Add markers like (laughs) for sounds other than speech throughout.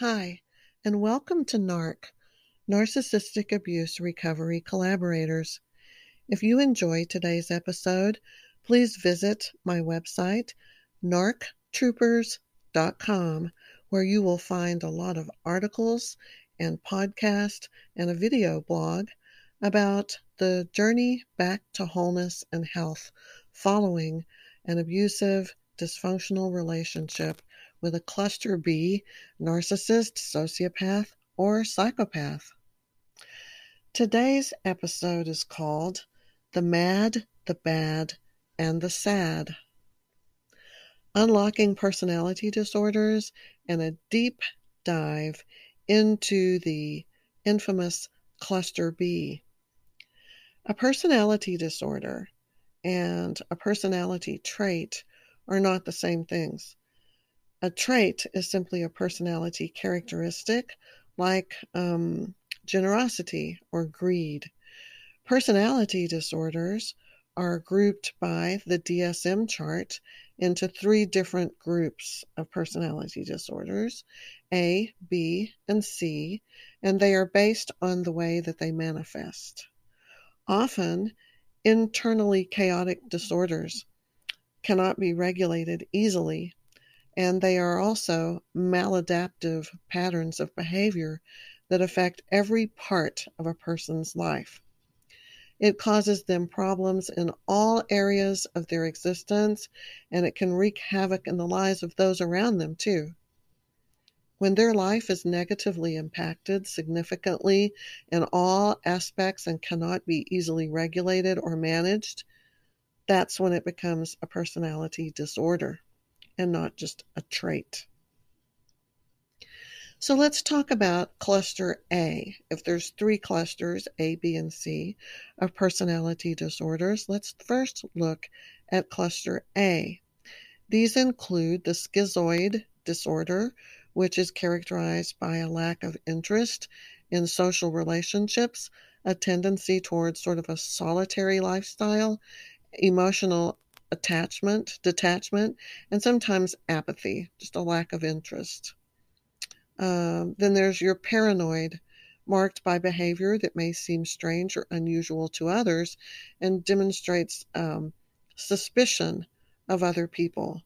Hi, and welcome to NARC, Narcissistic Abuse Recovery Collaborators. If you enjoyed today's episode, please visit my website, narctroopers.com, where you will find a lot of articles and podcast and a video blog about the journey back to wholeness and health following an abusive, dysfunctional relationship with a cluster B narcissist, sociopath, or psychopath. Today's episode is called The Mad, the Bad, and the Sad. Unlocking personality disorders and a deep dive into the infamous cluster B. A personality disorder and a personality trait are not the same things. A trait is simply a personality characteristic like um, generosity or greed. Personality disorders are grouped by the DSM chart into three different groups of personality disorders A, B, and C, and they are based on the way that they manifest. Often, internally chaotic disorders cannot be regulated easily, and they are also maladaptive patterns of behavior that affect every part of a person's life. It causes them problems in all areas of their existence, and it can wreak havoc in the lives of those around them, too. When their life is negatively impacted significantly in all aspects and cannot be easily regulated or managed, that's when it becomes a personality disorder and not just a trait. So let's talk about cluster A. If there's three clusters, A, B, and C, of personality disorders, let's first look at cluster A. These include the schizoid disorder, which is characterized by a lack of interest in social relationships, a tendency towards sort of a solitary lifestyle, emotional attachment, detachment, and sometimes apathy, just a lack of interest. Um, then there's your paranoid, marked by behavior that may seem strange or unusual to others and demonstrates um, suspicion of other people.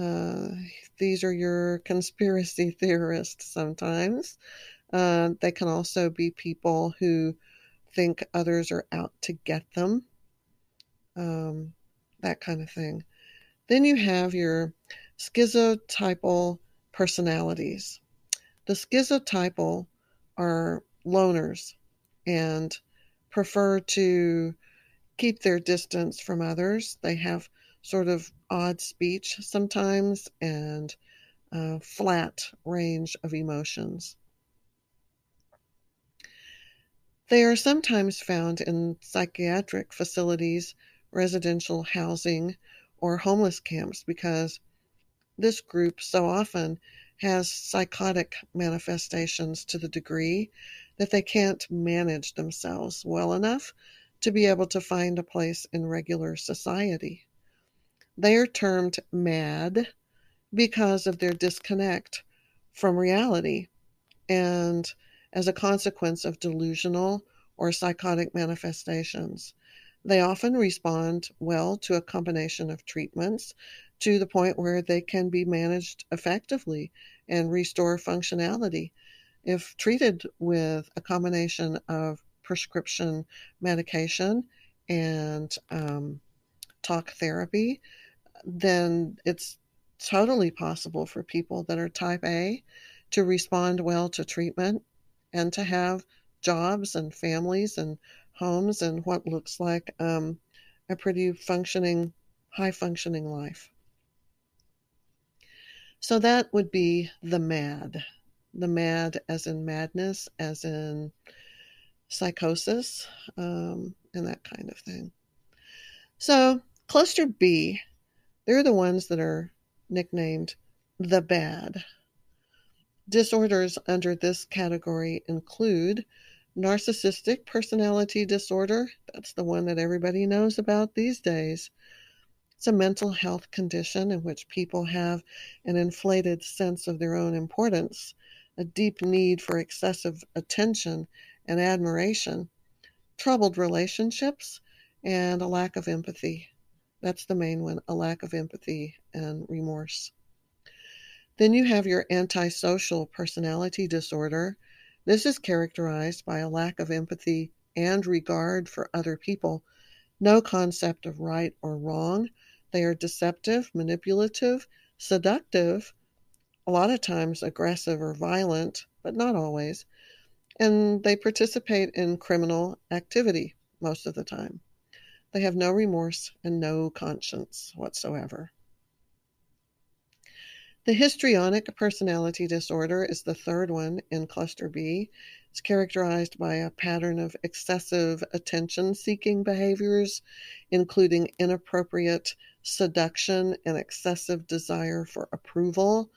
Uh, these are your conspiracy theorists sometimes. Uh, they can also be people who think others are out to get them, um, that kind of thing. Then you have your schizotypal personalities. The schizotypal are loners and prefer to keep their distance from others. They have sort of odd speech sometimes and a flat range of emotions. They are sometimes found in psychiatric facilities, residential housing, or homeless camps because this group so often has psychotic manifestations to the degree that they can't manage themselves well enough to be able to find a place in regular society. They are termed mad because of their disconnect from reality and as a consequence of delusional or psychotic manifestations. They often respond well to a combination of treatments to the point where they can be managed effectively and restore functionality. If treated with a combination of prescription medication and um, talk therapy, then it's totally possible for people that are type A to respond well to treatment and to have jobs and families and homes and what looks like um, a pretty functioning, high functioning life. So that would be the mad. The mad, as in madness, as in psychosis, um, and that kind of thing. So, cluster B, they're the ones that are nicknamed the bad. Disorders under this category include narcissistic personality disorder, that's the one that everybody knows about these days, It's a mental health condition in which people have an inflated sense of their own importance, a deep need for excessive attention and admiration, troubled relationships, and a lack of empathy. That's the main one a lack of empathy and remorse. Then you have your antisocial personality disorder. This is characterized by a lack of empathy and regard for other people, no concept of right or wrong. They are deceptive, manipulative, seductive, a lot of times aggressive or violent, but not always. And they participate in criminal activity most of the time. They have no remorse and no conscience whatsoever. The histrionic personality disorder is the third one in cluster B. It's characterized by a pattern of excessive attention seeking behaviors, including inappropriate seduction and excessive desire for approval.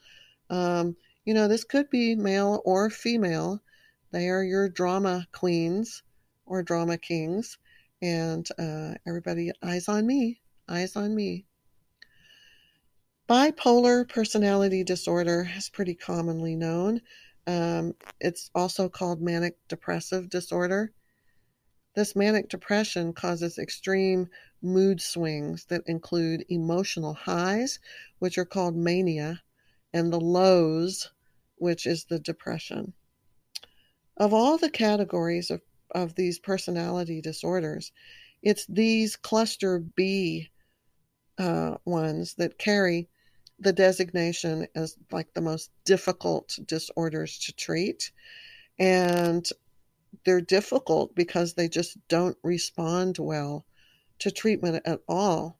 Um, you know, this could be male or female. They are your drama queens or drama kings. And uh, everybody, eyes on me, eyes on me. Bipolar personality disorder is pretty commonly known. Um, it's also called manic depressive disorder. This manic depression causes extreme mood swings that include emotional highs, which are called mania, and the lows, which is the depression. Of all the categories of, of these personality disorders, it's these cluster B uh, ones that carry the designation as like the most difficult disorders to treat. And they're difficult because they just don't respond well to treatment at all.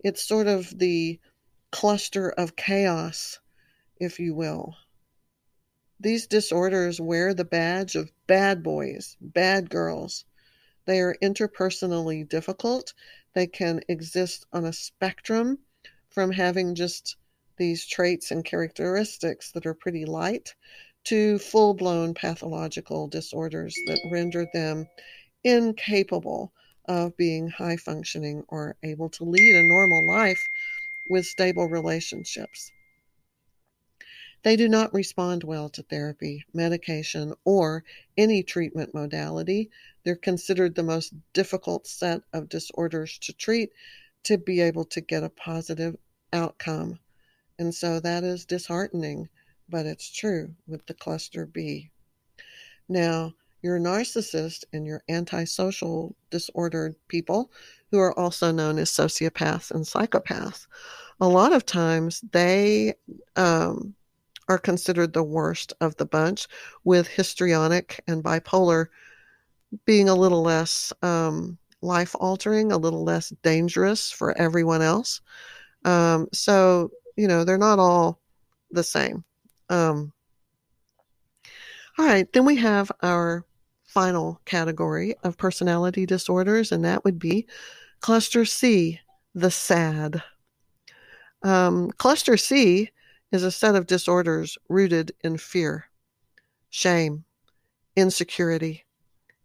It's sort of the cluster of chaos, if you will. These disorders wear the badge of bad boys, bad girls. They are interpersonally difficult. They can exist on a spectrum from having just these traits and characteristics that are pretty light to full blown pathological disorders that render them incapable of being high functioning or able to lead a normal life with stable relationships. They do not respond well to therapy, medication, or any treatment modality. They're considered the most difficult set of disorders to treat to be able to get a positive outcome and so that is disheartening, but it's true with the cluster B. Now, your narcissist and your antisocial disordered people, who are also known as sociopaths and psychopaths, a lot of times they um, are considered the worst of the bunch, with histrionic and bipolar being a little less um, life altering, a little less dangerous for everyone else. Um, so you know, they're not all the same. Um, all right, then we have our final category of personality disorders, and that would be cluster C, the sad. Um, cluster C is a set of disorders rooted in fear, shame, insecurity,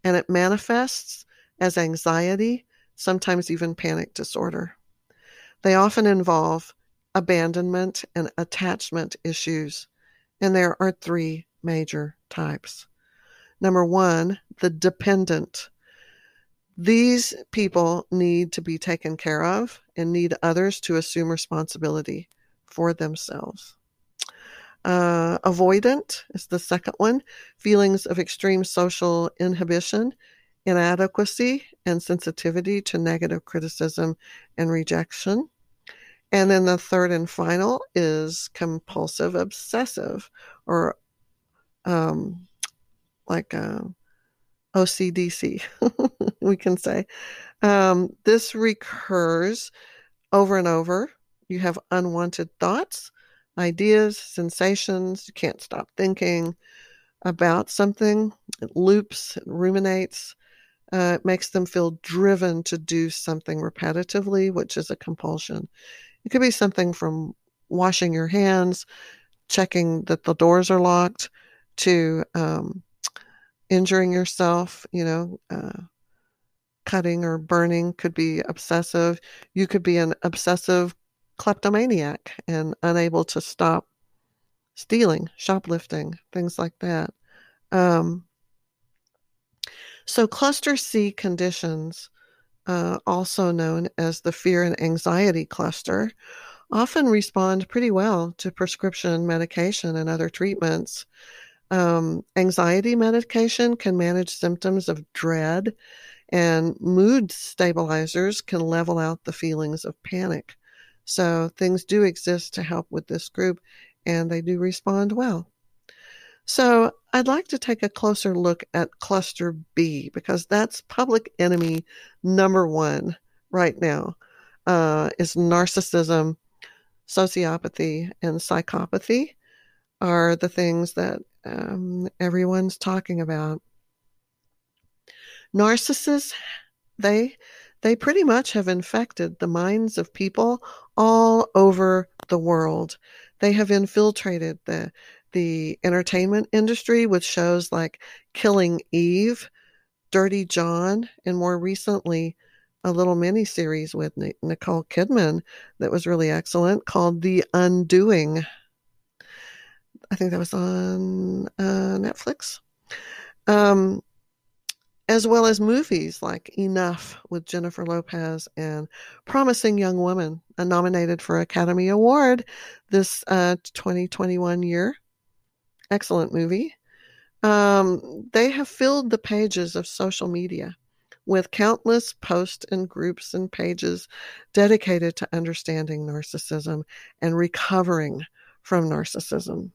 and it manifests as anxiety, sometimes even panic disorder. They often involve abandonment, and attachment issues. And there are three major types. Number one, the dependent. These people need to be taken care of and need others to assume responsibility for themselves. Uh, avoidant is the second one. Feelings of extreme social inhibition, inadequacy, and sensitivity to negative criticism and rejection. And then the third and final is compulsive obsessive or um, like uh, OCDC, (laughs) we can say. Um, this recurs over and over. You have unwanted thoughts, ideas, sensations. You can't stop thinking about something. It loops, it ruminates. Uh, it makes them feel driven to do something repetitively, which is a compulsion. It could be something from washing your hands, checking that the doors are locked, to um, injuring yourself, you know, uh, cutting or burning could be obsessive. You could be an obsessive kleptomaniac and unable to stop stealing, shoplifting, things like that. Um, so, cluster C conditions, uh, also known as the fear and anxiety cluster, often respond pretty well to prescription medication and other treatments. Um, anxiety medication can manage symptoms of dread, and mood stabilizers can level out the feelings of panic. So, things do exist to help with this group, and they do respond well. So, I'd like to take a closer look at cluster B because that's public enemy number one right now uh, is narcissism, sociopathy, and psychopathy are the things that um, everyone's talking about. Narcissists, they they pretty much have infected the minds of people all over the world. They have infiltrated the the entertainment industry with shows like Killing Eve, Dirty John, and more recently, a little mini series with Nicole Kidman that was really excellent called The Undoing. I think that was on uh, Netflix. Um, as well as movies like Enough with Jennifer Lopez and Promising Young Woman, uh, nominated for Academy Award this uh, 2021 year. Excellent movie. Um, they have filled the pages of social media with countless posts and groups and pages dedicated to understanding narcissism and recovering from narcissism.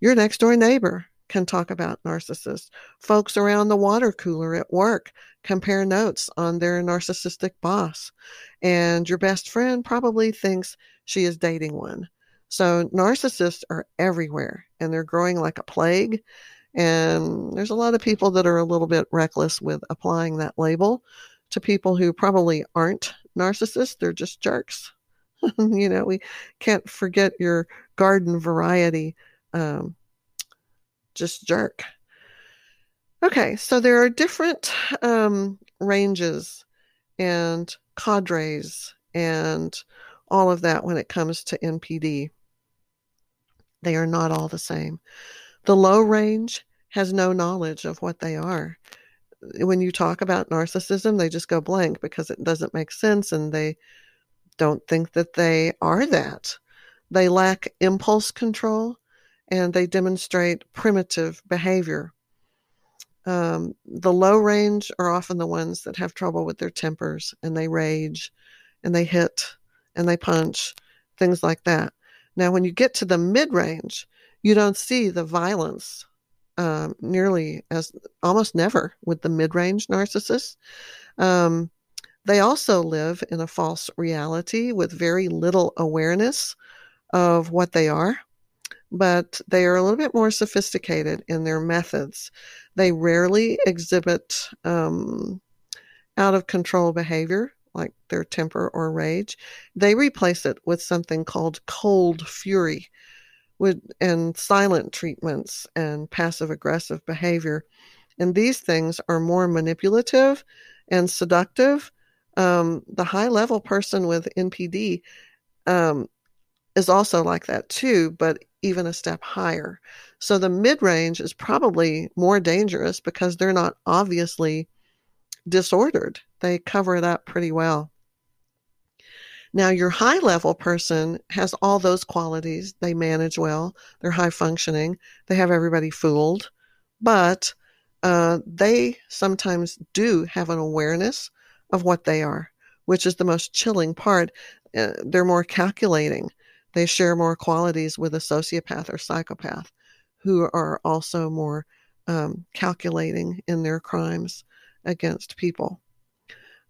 Your next door neighbor can talk about narcissists. Folks around the water cooler at work compare notes on their narcissistic boss. And your best friend probably thinks she is dating one. So narcissists are everywhere and they're growing like a plague. And there's a lot of people that are a little bit reckless with applying that label to people who probably aren't narcissists. They're just jerks. (laughs) you know, we can't forget your garden variety um, just jerk. Okay, so there are different um, ranges and cadres and all of that when it comes to NPD. They are not all the same. The low range has no knowledge of what they are. When you talk about narcissism, they just go blank because it doesn't make sense and they don't think that they are that. They lack impulse control and they demonstrate primitive behavior. Um, the low range are often the ones that have trouble with their tempers and they rage and they hit and they punch, things like that. Now, when you get to the mid range, you don't see the violence um, nearly as almost never with the mid range narcissists. Um, they also live in a false reality with very little awareness of what they are but they are a little bit more sophisticated in their methods. They rarely exhibit um, out of control behavior like their temper or rage. They replace it with something called cold fury with, and silent treatments and passive aggressive behavior. And these things are more manipulative and seductive. Um, the high level person with NPD um, is also like that too, but even a step higher. So the mid range is probably more dangerous because they're not obviously disordered. They cover it up pretty well. Now, your high level person has all those qualities. They manage well, they're high functioning, they have everybody fooled, but uh, they sometimes do have an awareness of what they are, which is the most chilling part. Uh, they're more calculating. They share more qualities with a sociopath or psychopath who are also more um, calculating in their crimes against people.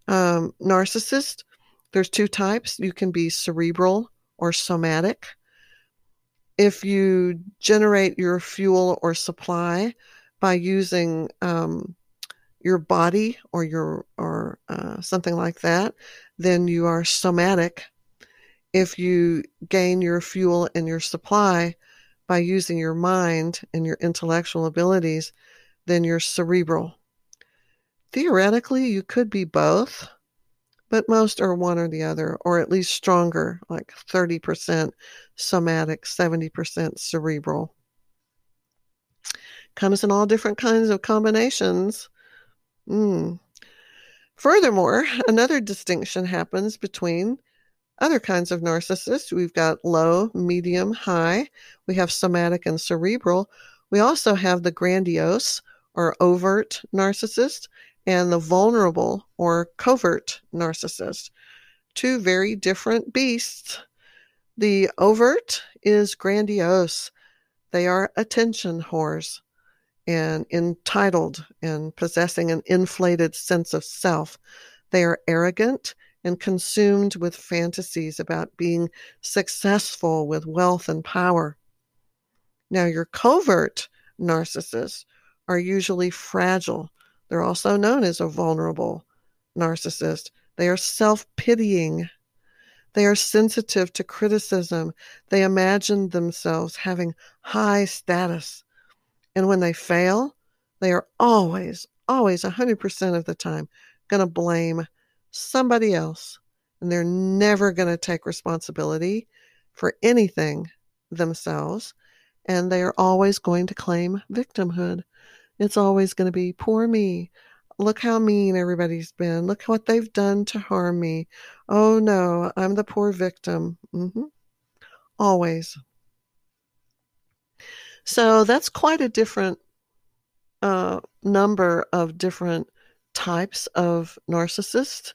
Um, narcissist, there's two types. You can be cerebral or somatic. If you generate your fuel or supply by using um, your body or your or uh, something like that, then you are somatic if you gain your fuel and your supply by using your mind and your intellectual abilities, then you're cerebral. theoretically, you could be both, but most are one or the other, or at least stronger, like 30% somatic, 70% cerebral. Comes in all different kinds of combinations. Mm. Furthermore, (laughs) another distinction happens between other kinds of narcissists. We've got low, medium, high. We have somatic and cerebral. We also have the grandiose or overt narcissist and the vulnerable or covert narcissist. Two very different beasts. The overt is grandiose. They are attention whores and entitled and possessing an inflated sense of self. They are arrogant and consumed with fantasies about being successful with wealth and power. Now, your covert narcissists are usually fragile. They're also known as a vulnerable narcissist. They are self pitying. They are sensitive to criticism. They imagine themselves having high status. And when they fail, they are always, always 100% of the time going to blame somebody else. And they're never going to take responsibility for anything themselves. And they are always going to claim victimhood. It's always going to be, poor me. Look how mean everybody's been. Look what they've done to harm me. Oh no, I'm the poor victim. Mm-hmm. Always. So that's quite a different uh, number of different types of narcissists.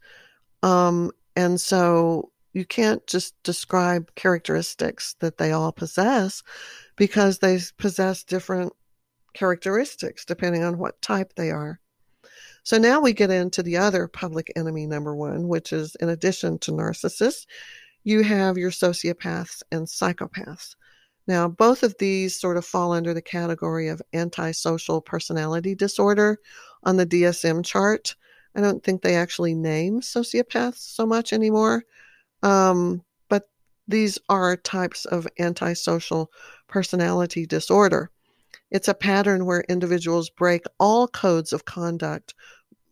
Um, and so you can't just describe characteristics that they all possess because they possess different characteristics depending on what type they are. So now we get into the other public enemy number one, which is in addition to narcissists, you have your sociopaths and psychopaths. Now, both of these sort of fall under the category of antisocial personality disorder on the DSM chart. I don't think they actually name sociopaths so much anymore. Um, but these are types of antisocial personality disorder. It's a pattern where individuals break all codes of conduct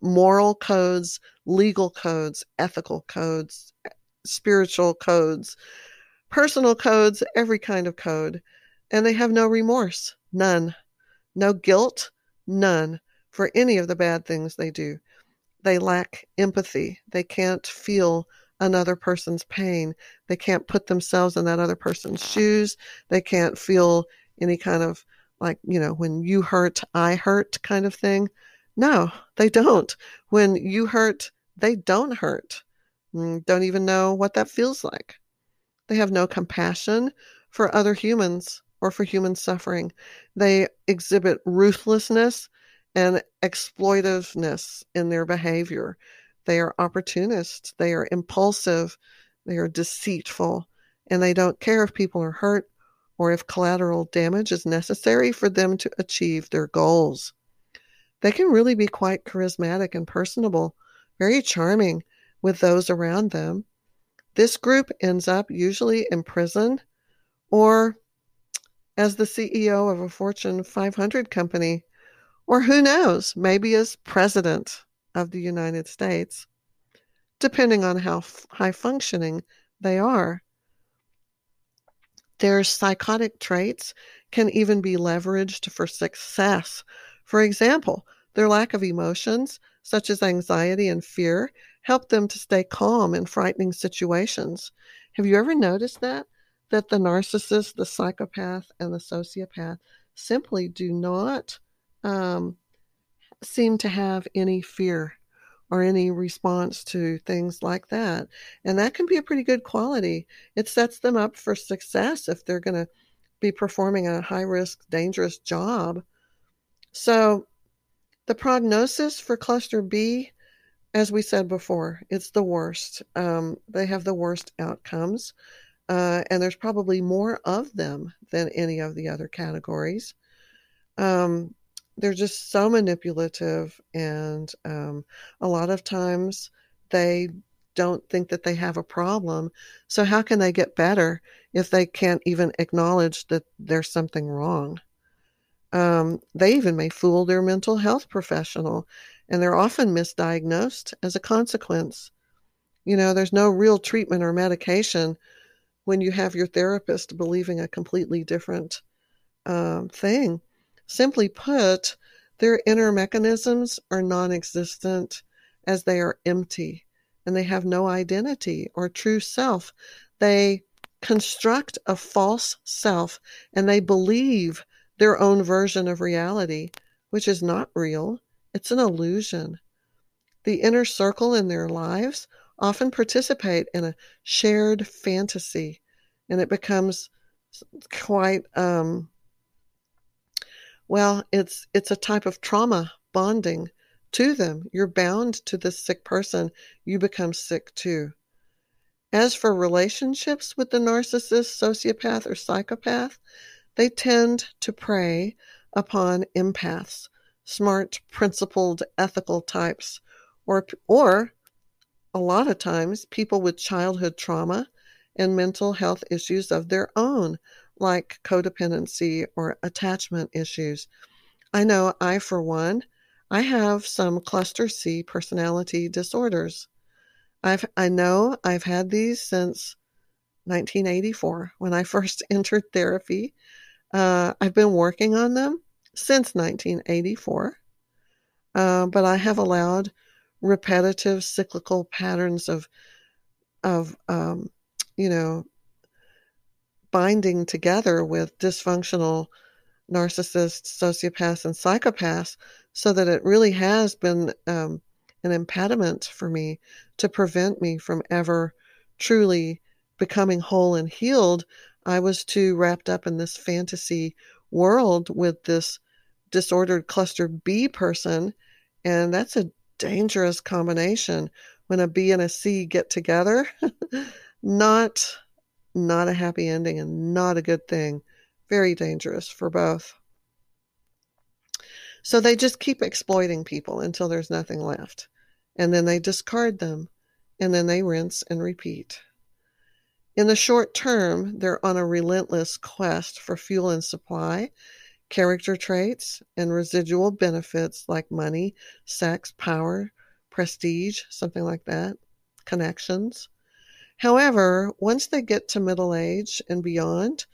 moral codes, legal codes, ethical codes, spiritual codes, personal codes, every kind of code. And they have no remorse, none. No guilt, none, for any of the bad things they do. They lack empathy. They can't feel another person's pain. They can't put themselves in that other person's shoes. They can't feel any kind of like, you know, when you hurt, I hurt kind of thing. No, they don't. When you hurt, they don't hurt. Mm, don't even know what that feels like. They have no compassion for other humans or for human suffering. They exhibit ruthlessness and exploitiveness in their behavior. They are opportunists. They are impulsive. They are deceitful. And they don't care if people are hurt or if collateral damage is necessary for them to achieve their goals. They can really be quite charismatic and personable, very charming with those around them. This group ends up usually in prison or as the CEO of a Fortune 500 company, or who knows, maybe as president of the United States, depending on how f- high functioning they are. Their psychotic traits can even be leveraged for success. For example, their lack of emotions, such as anxiety and fear, help them to stay calm in frightening situations. Have you ever noticed that? That the narcissist, the psychopath, and the sociopath simply do not um, seem to have any fear or any response to things like that. And that can be a pretty good quality. It sets them up for success if they're going to be performing a high risk, dangerous job. So, the prognosis for cluster B as we said before, it's the worst. Um, they have the worst outcomes, uh, and there's probably more of them than any of the other categories. Um, they're just so manipulative, and um, a lot of times they don't think that they have a problem. So, how can they get better if they can't even acknowledge that there's something wrong? Um, they even may fool their mental health professional and they're often misdiagnosed as a consequence. You know, there's no real treatment or medication when you have your therapist believing a completely different um, thing. Simply put, their inner mechanisms are non existent as they are empty and they have no identity or true self. They construct a false self and they believe their own version of reality, which is not real. It's an illusion. The inner circle in their lives often participate in a shared fantasy, and it becomes quite um, well. It's it's a type of trauma bonding to them. You're bound to this sick person. You become sick too. As for relationships with the narcissist, sociopath, or psychopath, they tend to prey upon empaths, smart, principled, ethical types, or, or a lot of times people with childhood trauma and mental health issues of their own, like codependency or attachment issues. I know I, for one, I have some cluster C personality disorders. I've I know I've had these since 1984 when I (laughs) first entered therapy uh, I've been working on them since 1984, uh, but I have allowed repetitive cyclical patterns of of um, you know binding together with dysfunctional narcissists, sociopaths, and psychopaths, so that it really has been um, an impediment for me to prevent me from ever truly becoming whole and healed. I was too wrapped up in this fantasy world with this disordered cluster B person. And that's a dangerous combination when a B and a C get together. (laughs) not not a happy ending and not a good thing. Very dangerous for both. So they just keep exploiting people until there's nothing left. And then they discard them. And then they rinse and repeat. In the short term, they're on a relentless quest for fuel and supply, character traits, and residual benefits like money, sex, power, prestige, something like that, connections. However, once they get to middle age and beyond,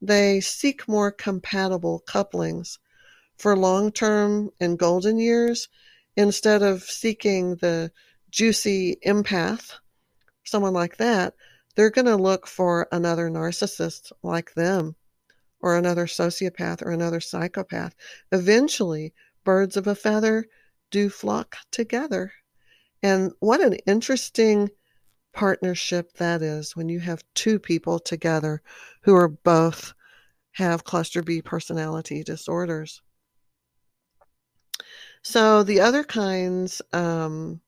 they seek more compatible couplings for long term and golden years instead of seeking the juicy empath, someone like that they're going to look for another narcissist like them or another sociopath or another psychopath. Eventually, birds of a feather do flock together. And what an interesting partnership that is when you have two people together who are both have cluster B personality disorders. So the other kinds, um,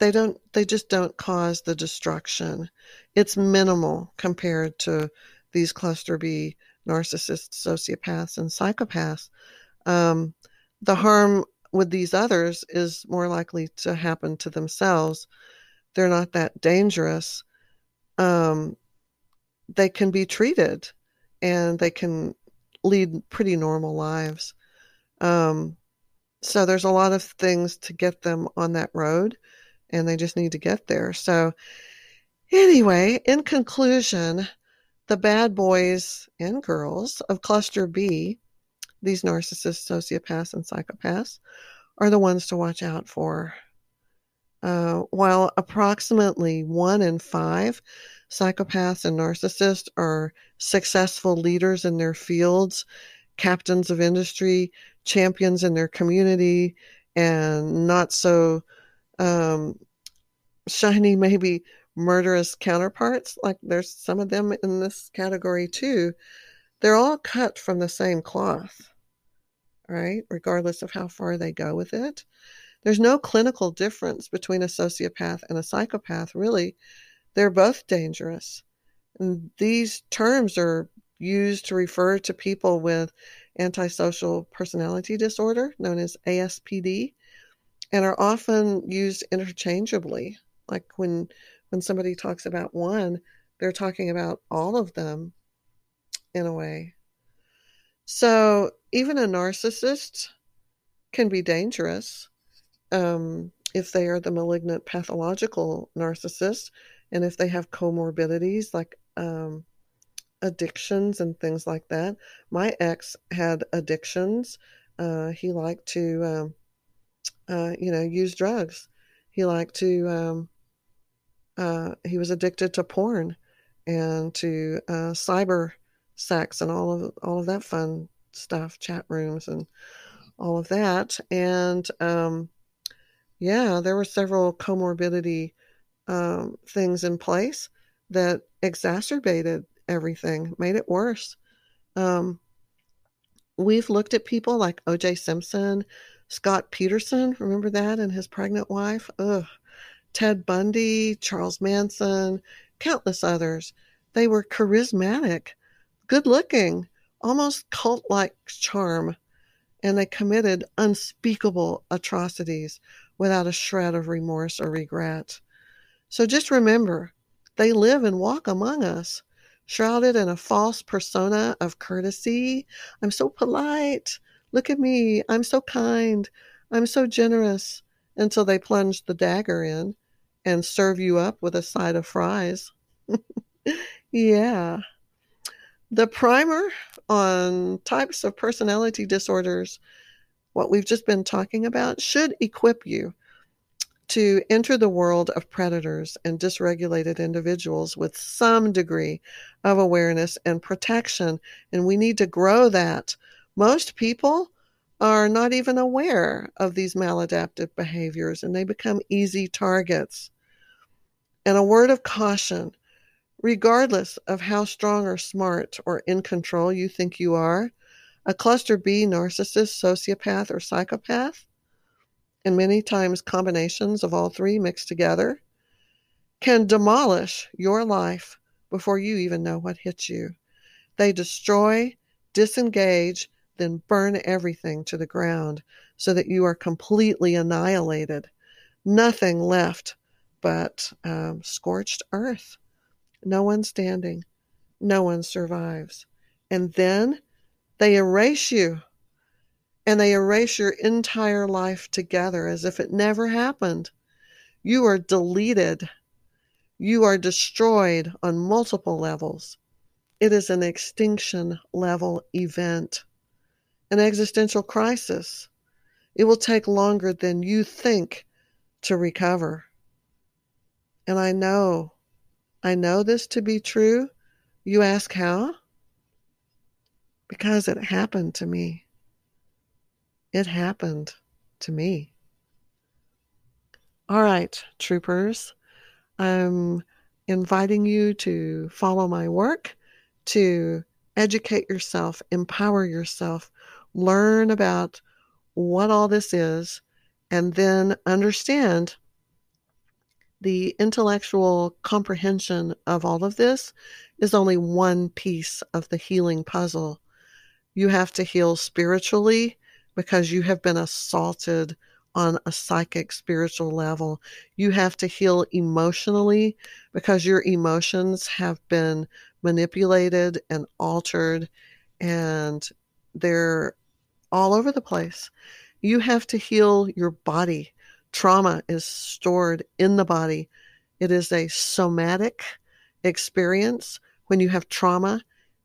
they don't, they just don't cause the destruction it's minimal compared to these cluster B narcissists, sociopaths, and psychopaths. Um, the harm with these others is more likely to happen to themselves. They're not that dangerous. Um, they can be treated and they can lead pretty normal lives. Um, so there's a lot of things to get them on that road, and they just need to get there. So Anyway, in conclusion, the bad boys and girls of cluster B, these narcissists, sociopaths, and psychopaths, are the ones to watch out for. Uh, while approximately one in five psychopaths and narcissists are successful leaders in their fields, captains of industry, champions in their community, and not so um, shiny, maybe murderous counterparts, like there's some of them in this category too, they're all cut from the same cloth, right? Regardless of how far they go with it. There's no clinical difference between a sociopath and a psychopath, really. They're both dangerous. And these terms are used to refer to people with antisocial personality disorder, known as ASPD, and are often used interchangeably. Like when when somebody talks about one, they're talking about all of them in a way. So even a narcissist can be dangerous um, if they are the malignant pathological narcissist and if they have comorbidities like um, addictions and things like that. My ex had addictions. Uh, he liked to, um, uh, you know, use drugs. He liked to, um, uh, he was addicted to porn and to uh, cyber sex and all of all of that fun stuff, chat rooms and all of that. And um, yeah, there were several comorbidity um, things in place that exacerbated everything, made it worse. Um, we've looked at people like O.J. Simpson, Scott Peterson, remember that, and his pregnant wife? Ugh. Ted Bundy, Charles Manson, countless others. They were charismatic, good looking, almost cult like charm, and they committed unspeakable atrocities without a shred of remorse or regret. So just remember, they live and walk among us, shrouded in a false persona of courtesy. I'm so polite. Look at me. I'm so kind. I'm so generous. Until they plunge the dagger in and serve you up with a side of fries. (laughs) yeah. The primer on types of personality disorders, what we've just been talking about, should equip you to enter the world of predators and dysregulated individuals with some degree of awareness and protection. And we need to grow that. Most people are not even aware of these maladaptive behaviors and they become easy targets. And a word of caution regardless of how strong or smart or in control you think you are, a cluster B narcissist, sociopath, or psychopath and many times combinations of all three mixed together, can demolish your life before you even know what hits you. They destroy, disengage, then burn everything to the ground so that you are completely annihilated. Nothing left but um, scorched earth. No one standing. No one survives. And then they erase you and they erase your entire life together as if it never happened. You are deleted. You are destroyed on multiple levels. It is an extinction level event, an existential crisis. It will take longer than you think to recover. And I know, I know this to be true. You ask how? Because it happened to me. It happened to me. All right, troopers, I'm inviting you to follow my work, to educate yourself, empower yourself, learn about what all this is, and then understand the intellectual comprehension of all of this is only one piece of the healing puzzle. You have to heal spiritually because you have been assaulted on a psychic spiritual level. You have to heal emotionally because your emotions have been manipulated and altered and they're all over the place. You have to heal your body. Trauma is stored in the body. It is a somatic experience when you have trauma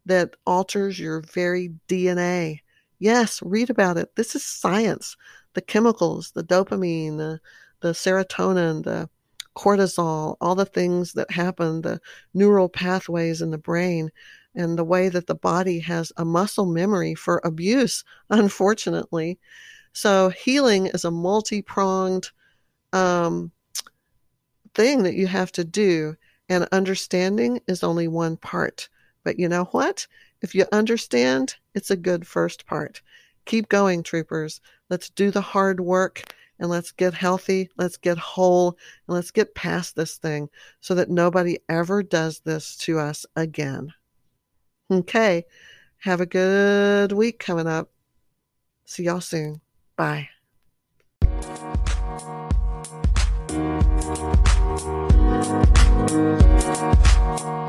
that alters your very DNA. Yes, read about it. This is science. The chemicals, the dopamine, the, the serotonin, the cortisol, all the things that happen, the neural pathways in the brain, and the way that the body has a muscle memory for abuse, (laughs) unfortunately. So, healing is a multi pronged um, thing that you have to do, and understanding is only one part. But you know what? If you understand, it's a good first part. Keep going, troopers. Let's do the hard work and let's get healthy, let's get whole, and let's get past this thing so that nobody ever does this to us again. Okay. Have a good week coming up. See y'all soon. Bye. Thank you.